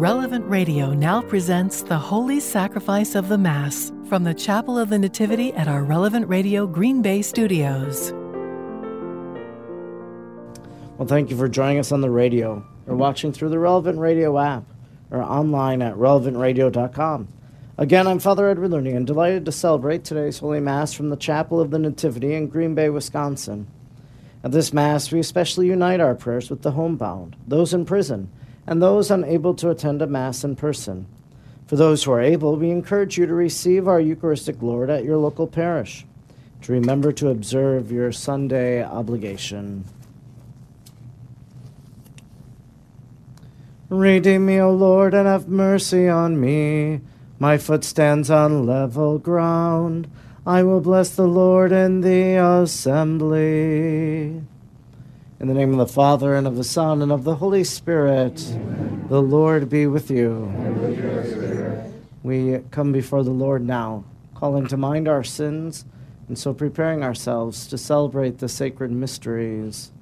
Relevant Radio now presents the Holy Sacrifice of the Mass from the Chapel of the Nativity at our Relevant Radio Green Bay studios. Well, thank you for joining us on the radio or watching through the Relevant Radio app or online at relevantradio.com. Again, I'm Father Edward Looney and delighted to celebrate today's Holy Mass from the Chapel of the Nativity in Green Bay, Wisconsin. At this Mass, we especially unite our prayers with the homebound, those in prison, and those unable to attend a Mass in person. For those who are able, we encourage you to receive our Eucharistic Lord at your local parish, to remember to observe your Sunday obligation. Redeem me, O Lord, and have mercy on me. My foot stands on level ground. I will bless the Lord in the assembly. In the name of the Father, and of the Son, and of the Holy Spirit, Amen. the Lord be with you. With we come before the Lord now, calling to mind our sins, and so preparing ourselves to celebrate the sacred mysteries.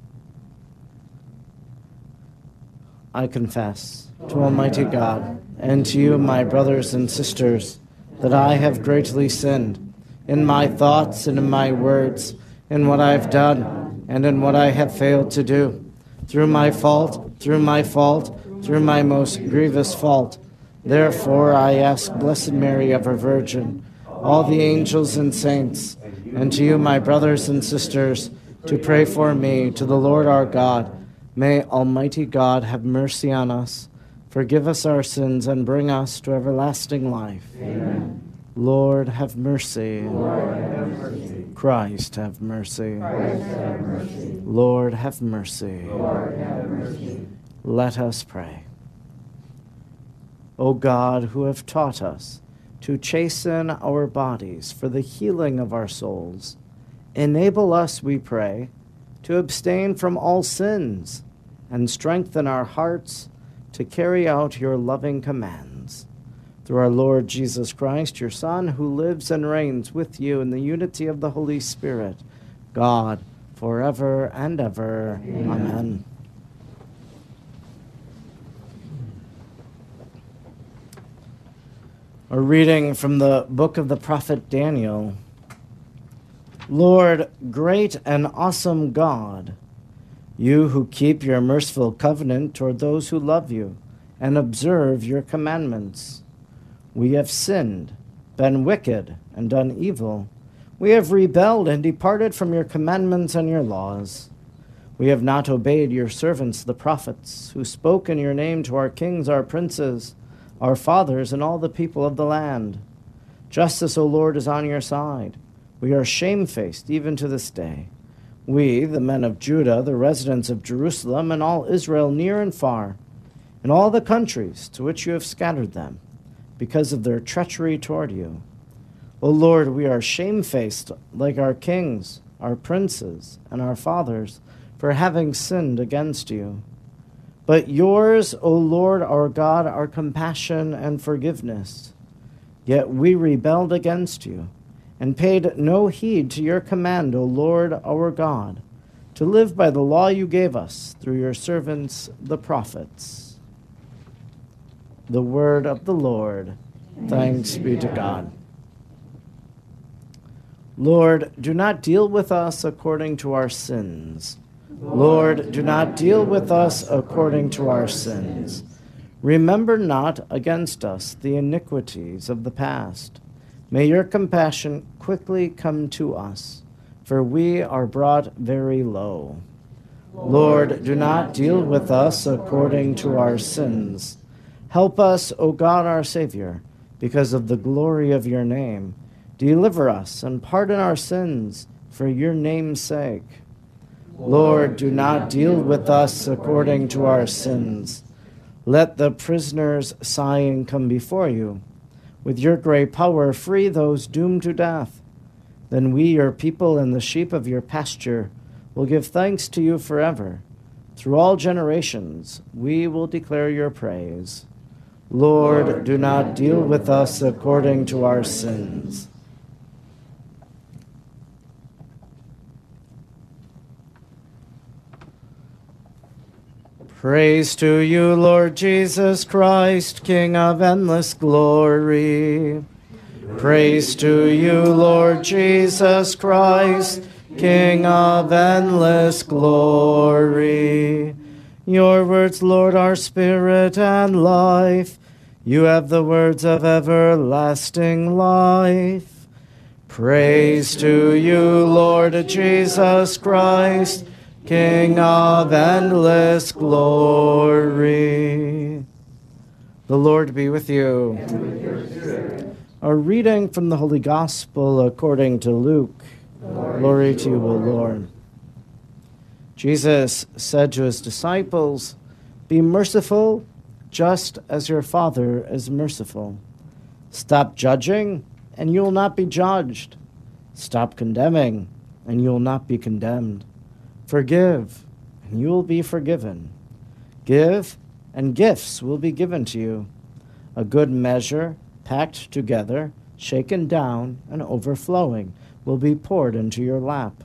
I confess to Almighty God and to you, my brothers and sisters, that I have greatly sinned in my thoughts and in my words, in what I've done and in what I have failed to do. Through my fault, through my fault, through my most grievous fault. Therefore I ask Blessed Mary, ever Virgin, all the angels and saints, and to you, my brothers and sisters, to pray for me to the Lord our God. May Almighty God have mercy on us, forgive us our sins, and bring us to everlasting life. Amen. Lord, have mercy. Christ, have mercy. Lord, have mercy. Let us pray. O God, who have taught us to chasten our bodies for the healing of our souls, enable us, we pray, to abstain from all sins and strengthen our hearts to carry out your loving commands through our Lord Jesus Christ, your Son, who lives and reigns with you in the unity of the Holy Spirit, God, forever and ever. Amen. Amen. A reading from the book of the prophet Daniel. Lord, great and awesome God, you who keep your merciful covenant toward those who love you and observe your commandments. We have sinned, been wicked, and done evil. We have rebelled and departed from your commandments and your laws. We have not obeyed your servants, the prophets, who spoke in your name to our kings, our princes, our fathers, and all the people of the land. Justice, O Lord, is on your side. We are shamefaced even to this day. We, the men of Judah, the residents of Jerusalem, and all Israel near and far, and all the countries to which you have scattered them because of their treachery toward you. O Lord, we are shamefaced like our kings, our princes, and our fathers for having sinned against you. But yours, O Lord our God, are compassion and forgiveness. Yet we rebelled against you and paid no heed to your command, O Lord our God, to live by the law you gave us through your servants the prophets. The word of the Lord. Thanks be to God. Lord, do not deal with us according to our sins. Lord, do not deal with us according to our sins. Remember not against us the iniquities of the past. May your compassion quickly come to us, for we are brought very low. Lord, do not deal with us according to our sins Help us, O God our Savior, because of the glory of your name. Deliver us and pardon our sins for your name's sake. Lord, do not deal with us according to our sins. Let the prisoners sighing come before you. With your great power, free those doomed to death. Then we, your people and the sheep of your pasture, will give thanks to you forever. Through all generations, we will declare your praise. Lord, do not deal with us according to our sins. Praise to you, Lord Jesus Christ, King of endless glory. Praise to you, Lord Jesus Christ, King of endless glory. Your words, Lord, are spirit and life. You have the words of everlasting life. Praise to you, Lord Jesus Christ, King of endless glory. The Lord be with you. A reading from the Holy Gospel according to Luke. Glory, Glory to you, O Lord. Jesus said to his disciples, Be merciful just as your Father is merciful. Stop judging, and you will not be judged. Stop condemning, and you will not be condemned. Forgive, and you will be forgiven. Give, and gifts will be given to you. A good measure, packed together, shaken down, and overflowing, will be poured into your lap.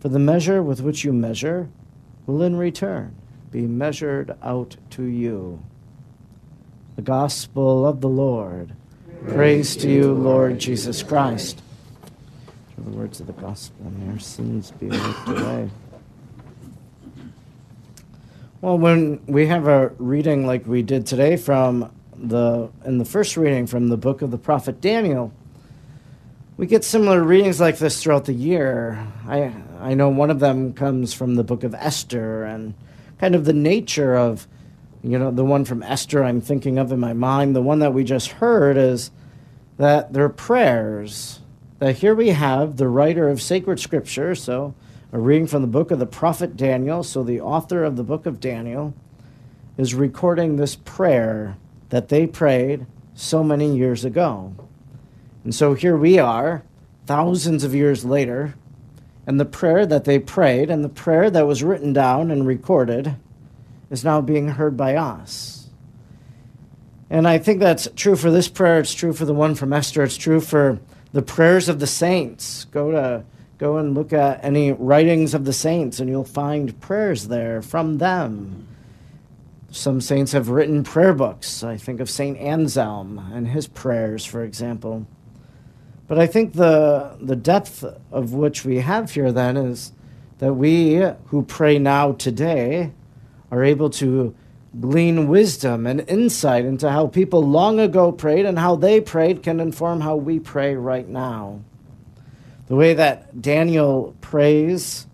For the measure with which you measure will in return be measured out to you. The Gospel of the Lord. Praise, Praise to you, Lord Jesus Christ. For the words of the Gospel, may our sins be wiped away. Well, when we have a reading like we did today from the in the first reading from the book of the prophet Daniel, we get similar readings like this throughout the year. I I know one of them comes from the book of Esther and kind of the nature of you know the one from Esther I'm thinking of in my mind, the one that we just heard is that they're prayers. That here we have the writer of sacred scripture, so a reading from the book of the prophet Daniel. So, the author of the book of Daniel is recording this prayer that they prayed so many years ago. And so, here we are, thousands of years later, and the prayer that they prayed and the prayer that was written down and recorded is now being heard by us. And I think that's true for this prayer. It's true for the one from Esther. It's true for the prayers of the saints. Go to Go and look at any writings of the saints, and you'll find prayers there from them. Some saints have written prayer books. I think of St. Anselm and his prayers, for example. But I think the, the depth of which we have here then is that we who pray now today are able to glean wisdom and insight into how people long ago prayed and how they prayed can inform how we pray right now. The way that Daniel prays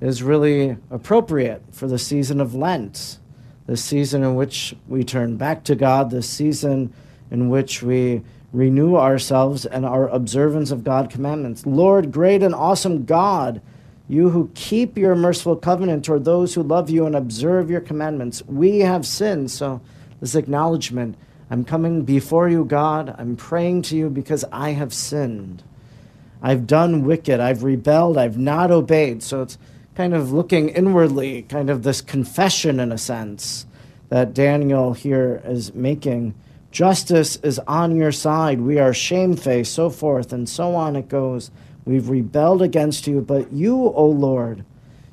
is really appropriate for the season of Lent, the season in which we turn back to God, the season in which we renew ourselves and our observance of God's commandments. Lord, great and awesome God, you who keep your merciful covenant toward those who love you and observe your commandments, we have sinned. So, this acknowledgement I'm coming before you, God. I'm praying to you because I have sinned. I've done wicked, I've rebelled, I've not obeyed. So it's kind of looking inwardly, kind of this confession in a sense that Daniel here is making. Justice is on your side. We are shamefaced, so forth, and so on it goes. We've rebelled against you, but you, O Lord,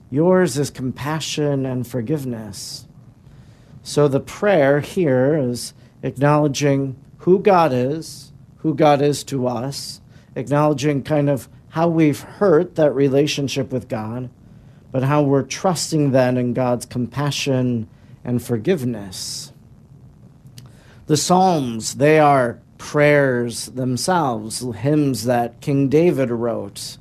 yours is compassion and forgiveness. So the prayer here is acknowledging who God is, who God is to us, acknowledging kind of how we've hurt that relationship with God, but how we're trusting then in God's compassion and forgiveness. The Psalms, they are prayers themselves, hymns that King David wrote.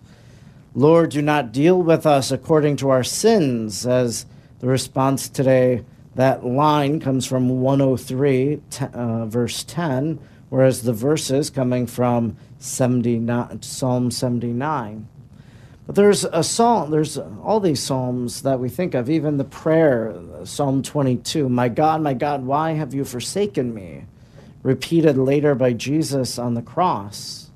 Lord, do not deal with us according to our sins, as the response today, that line comes from 103, uh, verse 10, whereas the verses coming from 79, Psalm 79. But there's a psalm, there's all these psalms that we think of, even the prayer, Psalm 22, My God, my God, why have you forsaken me? Repeated later by Jesus on the cross.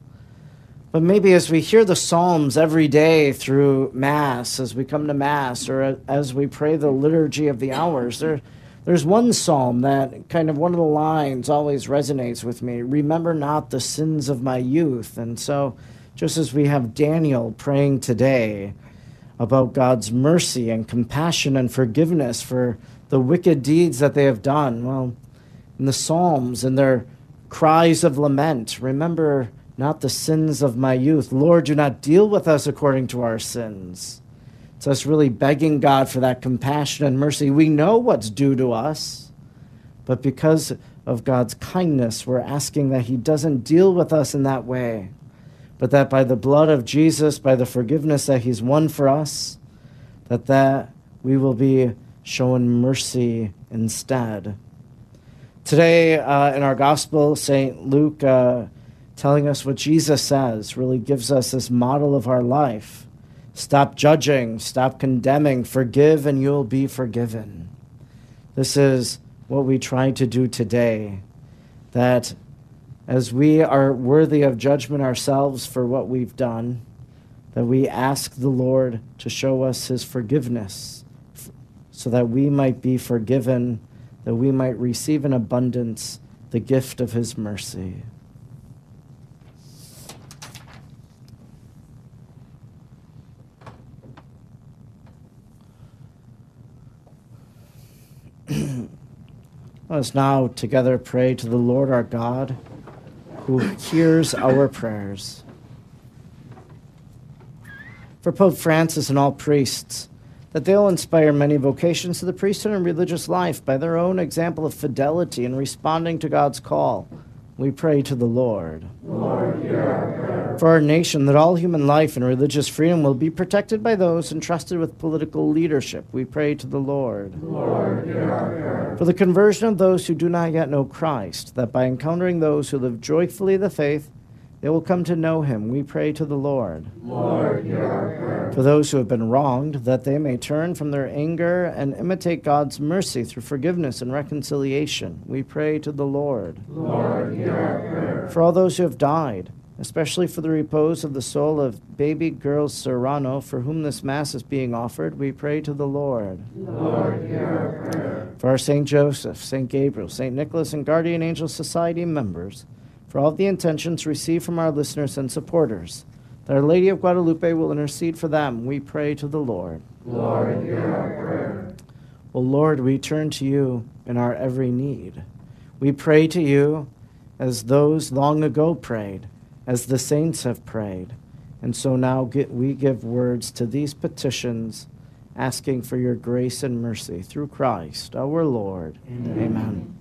But maybe as we hear the Psalms every day through Mass, as we come to Mass, or as we pray the liturgy of the hours, there, there's one psalm that kind of one of the lines always resonates with me Remember not the sins of my youth. And so, just as we have Daniel praying today about God's mercy and compassion and forgiveness for the wicked deeds that they have done. Well, in the Psalms in their cries of lament, remember not the sins of my youth. Lord, do not deal with us according to our sins. It's us really begging God for that compassion and mercy. We know what's due to us, but because of God's kindness, we're asking that He doesn't deal with us in that way, but that by the blood of Jesus, by the forgiveness that He's won for us, that that we will be shown mercy instead. Today, uh, in our gospel, St. Luke uh, telling us what Jesus says really gives us this model of our life. Stop judging, stop condemning, forgive, and you'll be forgiven. This is what we try to do today. That as we are worthy of judgment ourselves for what we've done, that we ask the Lord to show us his forgiveness so that we might be forgiven, that we might receive in abundance the gift of his mercy. Let us now together pray to the Lord our God, who hears our prayers. For Pope Francis and all priests, that they'll inspire many vocations to the priesthood and religious life by their own example of fidelity in responding to God's call we pray to the Lord. Lord. For our nation, that all human life and religious freedom will be protected by those entrusted with political leadership, we pray to the Lord. Lord, hear our prayer. For the conversion of those who do not yet know Christ, that by encountering those who live joyfully the faith, they will come to know him. We pray to the Lord. Lord, hear our prayer. For those who have been wronged, that they may turn from their anger and imitate God's mercy through forgiveness and reconciliation. We pray to the Lord. Lord, hear our prayer. For all those who have died, especially for the repose of the soul of baby girl Serrano, for whom this Mass is being offered, we pray to the Lord. Lord, hear our prayer. For our St. Joseph, St. Gabriel, St. Nicholas, and Guardian Angel Society members, for all the intentions received from our listeners and supporters, that Our Lady of Guadalupe will intercede for them, we pray to the Lord. Lord, hear our prayer. O Lord, we turn to you in our every need. We pray to you as those long ago prayed, as the saints have prayed. And so now get, we give words to these petitions, asking for your grace and mercy through Christ our Lord. Amen. Amen.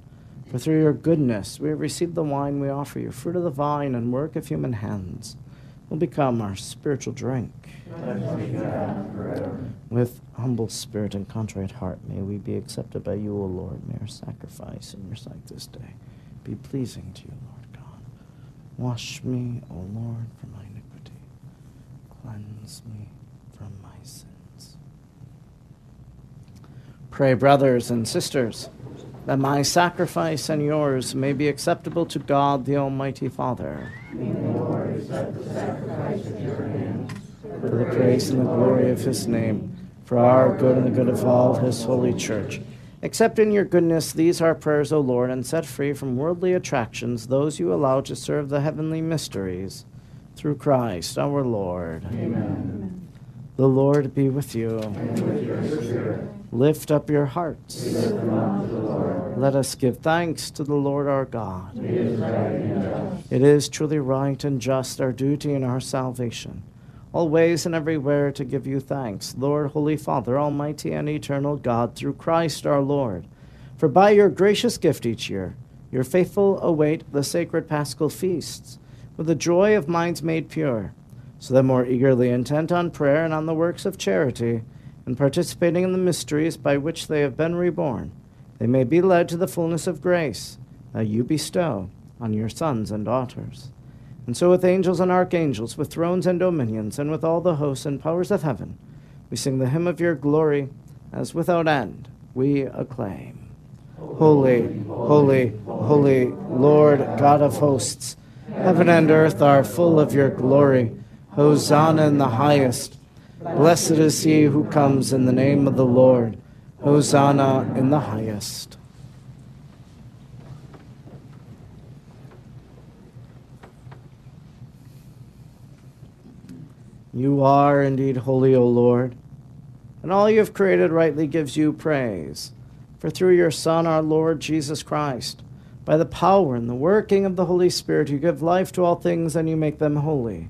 For through your goodness we have received the wine we offer you, fruit of the vine and work of human hands, will become our spiritual drink. With humble spirit and contrite heart, may we be accepted by you, O Lord. May our sacrifice in your sight this day be pleasing to you, Lord God. Wash me, O Lord, from my iniquity. Cleanse me from my sins. Pray, brothers and sisters that my sacrifice and yours may be acceptable to God the Almighty Father. May the Lord accept the sacrifice at your hands. For the praise and the glory of his name, for our good and the good of all his holy church. Accept in your goodness these our prayers, O Lord, and set free from worldly attractions those you allow to serve the heavenly mysteries. Through Christ our Lord. Amen. The Lord be with you. And with your spirit. Lift up your hearts. Let us give thanks to the Lord our God. It is right. It is truly right and just, our duty and our salvation, always and everywhere to give you thanks, Lord, Holy Father, Almighty and eternal God, through Christ our Lord. For by your gracious gift each year, your faithful await the sacred paschal feasts with the joy of minds made pure, so that more eagerly intent on prayer and on the works of charity, and participating in the mysteries by which they have been reborn, they may be led to the fullness of grace that you bestow on your sons and daughters. And so, with angels and archangels, with thrones and dominions, and with all the hosts and powers of heaven, we sing the hymn of your glory, as without end we acclaim. Holy, holy, holy, Lord God of hosts, heaven and earth are full of your glory. Hosanna in the highest. Blessed is he who comes in the name of the Lord. Hosanna in the highest. You are indeed holy, O Lord, and all you have created rightly gives you praise. For through your Son, our Lord Jesus Christ, by the power and the working of the Holy Spirit, you give life to all things and you make them holy.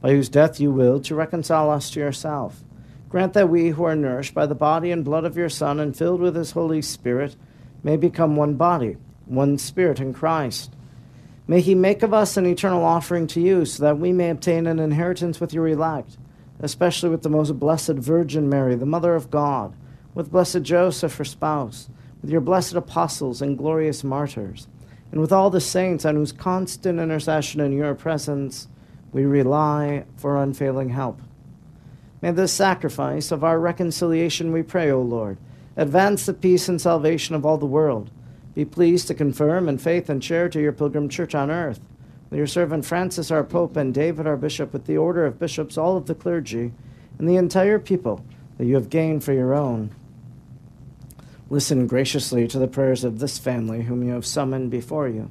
by whose death you willed to reconcile us to yourself. Grant that we who are nourished by the body and blood of your Son and filled with his Holy Spirit may become one body, one spirit in Christ. May he make of us an eternal offering to you, so that we may obtain an inheritance with your elect, especially with the most blessed Virgin Mary, the Mother of God, with blessed Joseph, her spouse, with your blessed apostles and glorious martyrs, and with all the saints on whose constant intercession in your presence we rely for unfailing help. May this sacrifice of our reconciliation, we pray, O Lord, advance the peace and salvation of all the world. Be pleased to confirm in faith and charity your pilgrim church on earth, with your servant Francis, our Pope, and David, our Bishop, with the order of bishops, all of the clergy, and the entire people that you have gained for your own. Listen graciously to the prayers of this family whom you have summoned before you.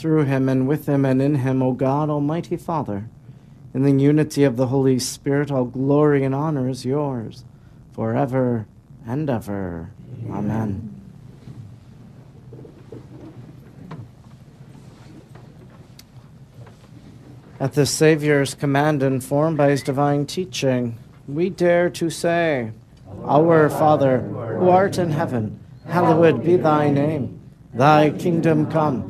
Through him and with him and in him, O God, Almighty Father. In the unity of the Holy Spirit, all glory and honor is yours, forever and ever. Amen. At the Saviour's command, informed by his divine teaching, we dare to say, Our Father, who art in heaven, hallowed be thy name. Thy kingdom come.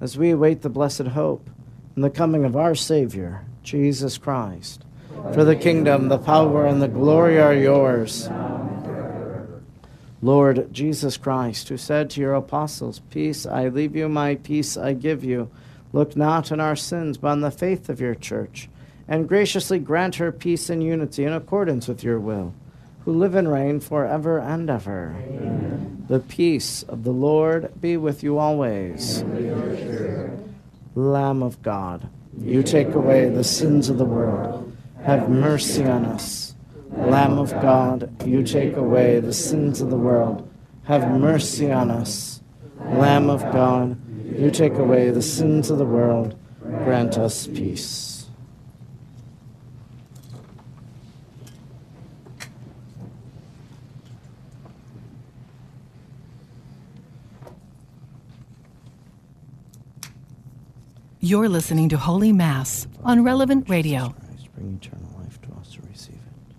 as we await the blessed hope and the coming of our Savior, Jesus Christ. For the kingdom, the power, and the glory are yours. Lord Jesus Christ, who said to your apostles, Peace I leave you, my peace I give you, look not on our sins, but on the faith of your church, and graciously grant her peace and unity in accordance with your will, who live and reign forever and ever. Amen. The peace of the Lord be with you always. Lamb of God, you take away the sins of the world. Have mercy on us. Lamb of God, you take away the sins of the world. Have mercy on us. Lamb of God, you take away the sins of the world. Grant us peace. You're listening to Holy Mass on Relevant Radio. Christ, bring eternal life to us to receive it.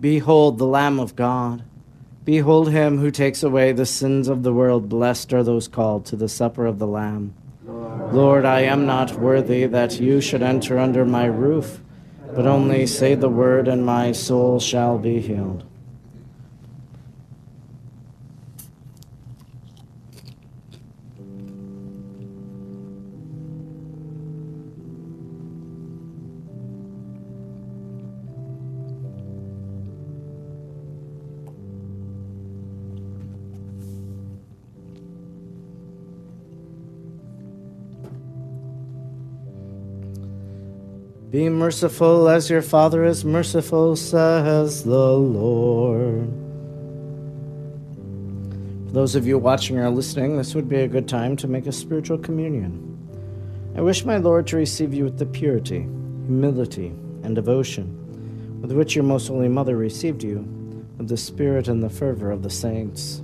Behold the Lamb of God. Behold him who takes away the sins of the world. Blessed are those called to the supper of the Lamb. Lord, Lord I am not worthy that you should enter under my roof, but only say the word, and my soul shall be healed. Be merciful as your Father is merciful, says the Lord. For those of you watching or listening, this would be a good time to make a spiritual communion. I wish my Lord to receive you with the purity, humility, and devotion with which your most holy Mother received you, with the spirit and the fervor of the saints.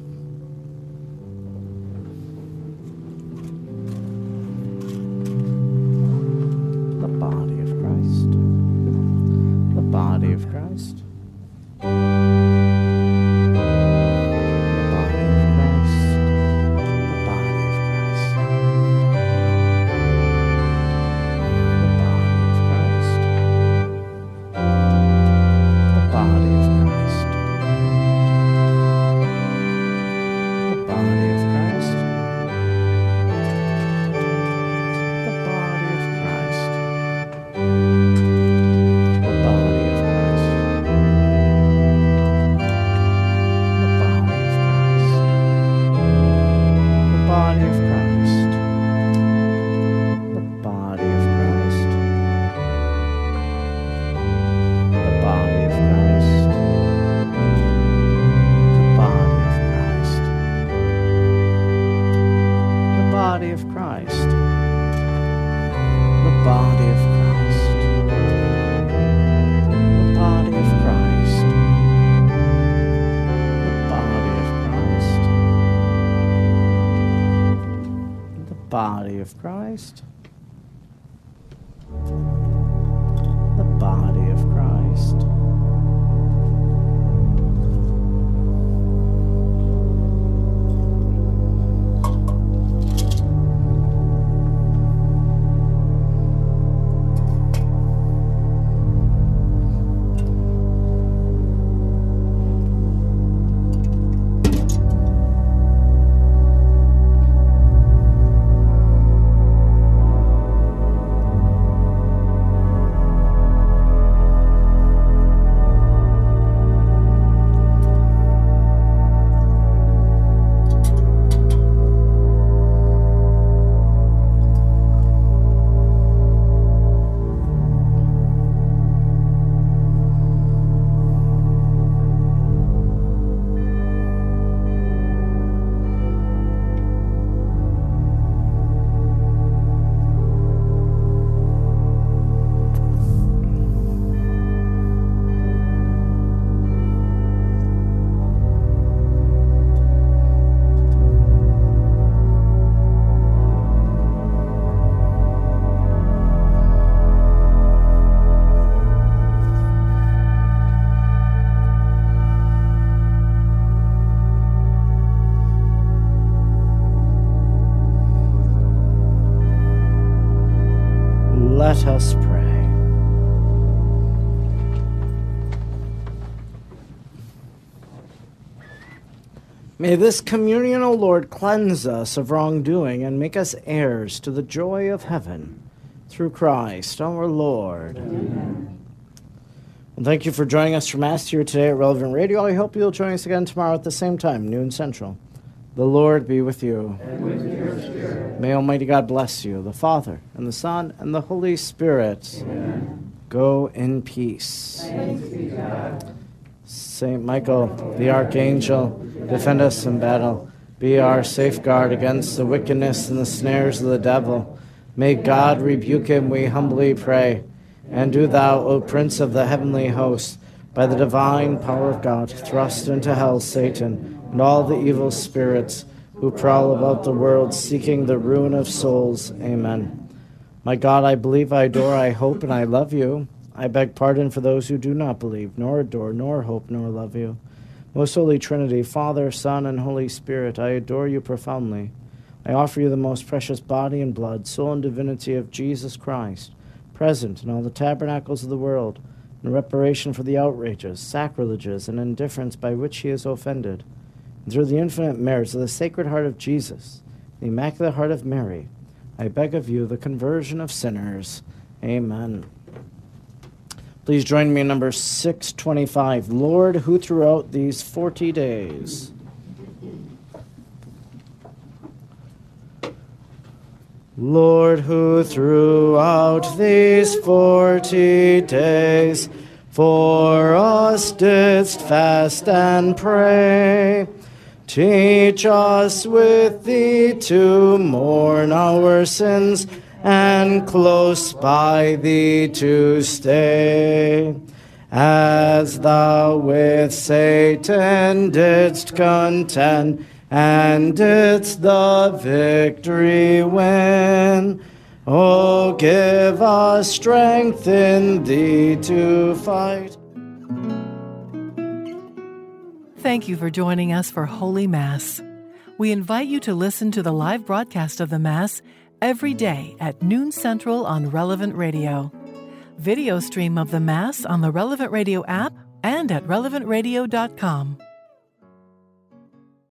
of Christ. The body of Christ. Let us pray. May this communion, O Lord, cleanse us of wrongdoing and make us heirs to the joy of heaven. Through Christ our Lord. Amen. Well, thank you for joining us for Mass here today at Relevant Radio. I hope you'll join us again tomorrow at the same time, noon central. The Lord be with you. And with your spirit. May Almighty God bless you, the Father, and the Son, and the Holy Spirit. Amen. Go in peace. Be to God. Saint Michael, the Archangel, defend us in battle. Be our safeguard against the wickedness and the snares of the devil. May God rebuke him, we humbly pray. And do thou, O Prince of the heavenly host, by the divine power of God, thrust into hell Satan and all the evil spirits who prowl about the world seeking the ruin of souls. Amen. My God, I believe, I adore, I hope, and I love you. I beg pardon for those who do not believe, nor adore, nor hope, nor love you. Most Holy Trinity, Father, Son, and Holy Spirit, I adore you profoundly. I offer you the most precious body and blood, soul and divinity of Jesus Christ, present in all the tabernacles of the world, in reparation for the outrages, sacrileges, and indifference by which he is offended. And through the infinite merits of the Sacred Heart of Jesus, the Immaculate Heart of Mary, I beg of you the conversion of sinners. Amen. Please join me in number 625. Lord, who throughout these 40 days Lord, who throughout these forty days for us didst fast and pray, teach us with thee to mourn our sins and close by thee to stay. As thou with Satan didst contend, and didst the victory win. Oh, give us strength in thee to fight. Thank you for joining us for Holy Mass. We invite you to listen to the live broadcast of the Mass every day at noon central on Relevant Radio. Video stream of the Mass on the Relevant Radio app and at relevantradio.com.